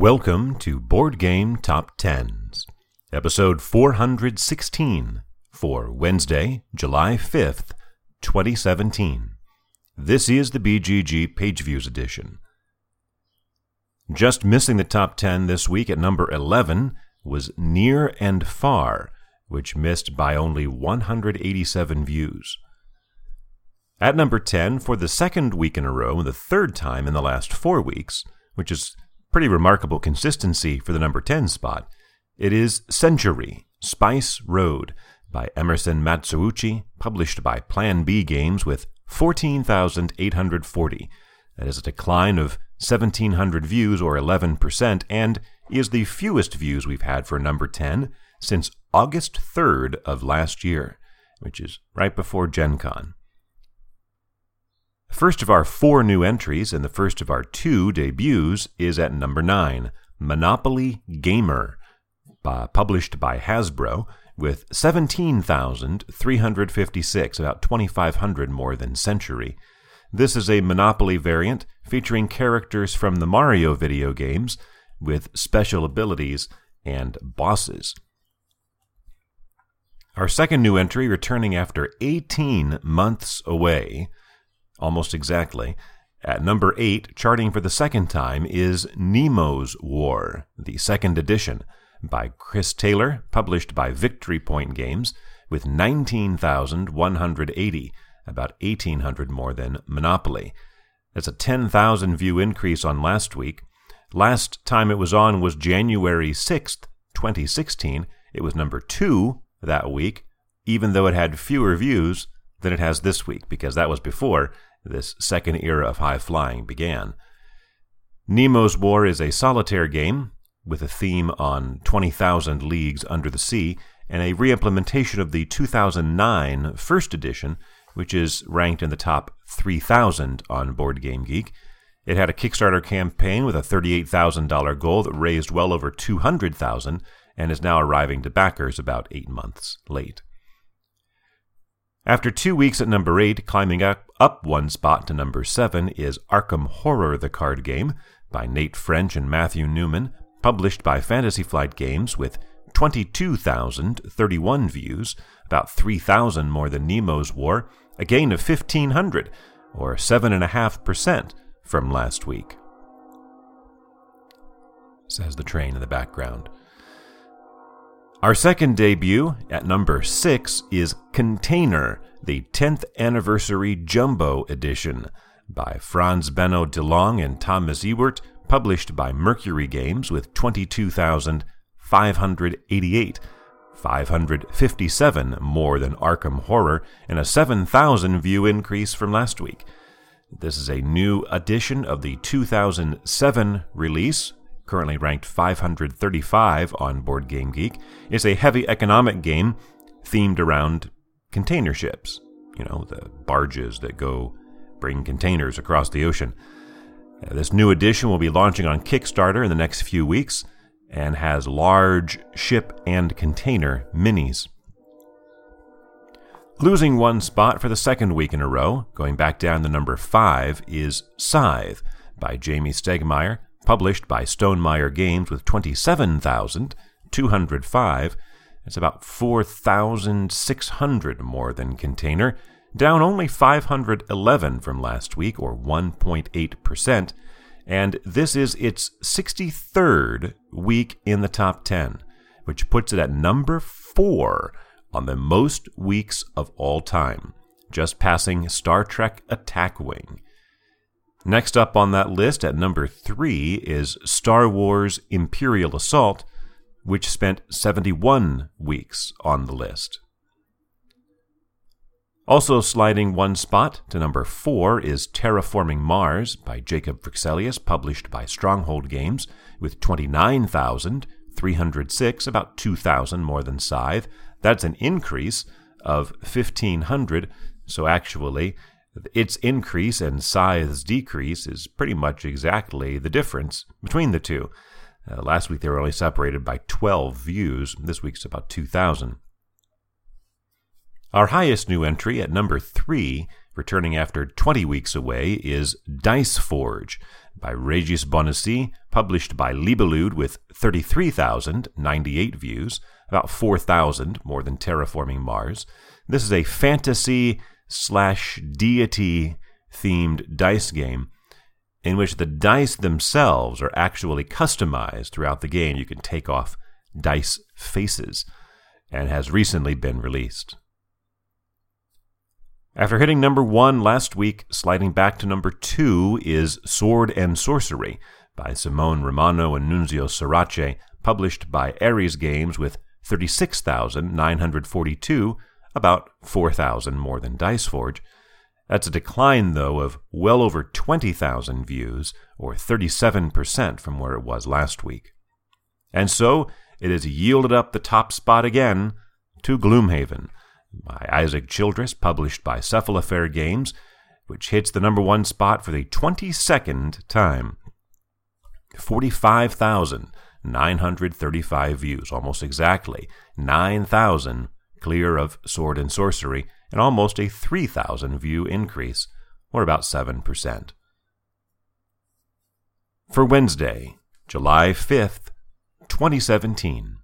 Welcome to Board Game Top Tens, episode 416 for Wednesday, July 5th, 2017. This is the BGG Page Views edition. Just missing the top 10 this week at number 11 was Near and Far, which missed by only 187 views. At number 10, for the second week in a row and the third time in the last four weeks, which is pretty remarkable consistency for the number 10 spot, it is Century Spice Road by Emerson Matsuuchi, published by Plan B Games with 14,840. That is a decline of 1,700 views or 11%, and is the fewest views we've had for number 10 since August 3rd of last year, which is right before Gen Con. First of our four new entries and the first of our two debuts is at number 9, Monopoly Gamer, uh, published by Hasbro, with 17,356, about 2,500 more than Century. This is a Monopoly variant featuring characters from the Mario video games with special abilities and bosses. Our second new entry, returning after 18 months away, almost exactly. At number 8, charting for the second time, is Nemo's War, the second edition, by Chris Taylor, published by Victory Point Games, with 19,180, about 1,800 more than Monopoly. That's a 10,000 view increase on last week. Last time it was on was January 6th, 2016. It was number 2 that week, even though it had fewer views than it has this week, because that was before this second era of high flying began. Nemo's War is a solitaire game with a theme on 20,000 leagues under the sea and a reimplementation of the 2009 first edition, which is ranked in the top 3,000 on Board Game Geek. It had a Kickstarter campaign with a $38,000 goal that raised well over 200,000 and is now arriving to backers about 8 months late. After two weeks at number 8, climbing up, up one spot to number 7 is Arkham Horror the Card Game by Nate French and Matthew Newman, published by Fantasy Flight Games with 22,031 views, about 3,000 more than Nemo's War, a gain of 1,500, or 7.5% from last week. Says the train in the background. Our second debut, at number 6, is Container, the 10th Anniversary Jumbo Edition, by Franz Benno Delonge and Thomas Ewert, published by Mercury Games with 22,588, 557 more than Arkham Horror, and a 7,000 view increase from last week. This is a new edition of the 2007 release, currently ranked 535 on Board Game Geek, is a heavy economic game themed around container ships. You know, the barges that go bring containers across the ocean. Uh, this new edition will be launching on Kickstarter in the next few weeks and has large ship and container minis. Losing one spot for the second week in a row, going back down to number 5, is Scythe by Jamey Stegmaier, published by Stonemaier Games with 27,205. It's about 4,600 more than Container, down only 511 from last week, or 1.8%. And this is its 63rd week in the top 10, which puts it at number 4 on the most weeks of all time, just passing Star Trek Attack Wing. Next up on that list at number three is Star Wars Imperial Assault, which spent 71 weeks on the list. Also sliding one spot to number four is Terraforming Mars by Jacob Fryxelius, published by Stronghold Games, with 29,306, about 2,000 more than Scythe. That's an increase of 1,500, so actually its increase and Scythe's decrease is pretty much exactly the difference between the two. Uh, last week they were only separated by 12 views. This week's about 2,000. Our highest new entry at number 3, returning after 20 weeks away, is Dice Forge by Regis Bonnessée, published by Libellud with 33,098 views, about 4,000 more than Terraforming Mars. This is a fantasy slash deity themed dice game in which the dice themselves are actually customized throughout the game. You can take off dice faces and has recently been released. After hitting number one last week, sliding back to number two is Sword and Sorcery by Simone Romano and Nunzio Surace, published by Ares Games with 36,942, about 4,000 more than Diceforge. That's a decline, though, of well over 20,000 views, or 37% from where it was last week. And so, it has yielded up the top spot again to Gloomhaven by Isaac Childress, published by Cephalofair Games, which hits the number one spot for the 22nd time. 45,935 views, almost exactly 9,000 clear of Sword and Sorcery, and almost a 3,000 view increase, or about 7%. For Wednesday, July 5th, 2017.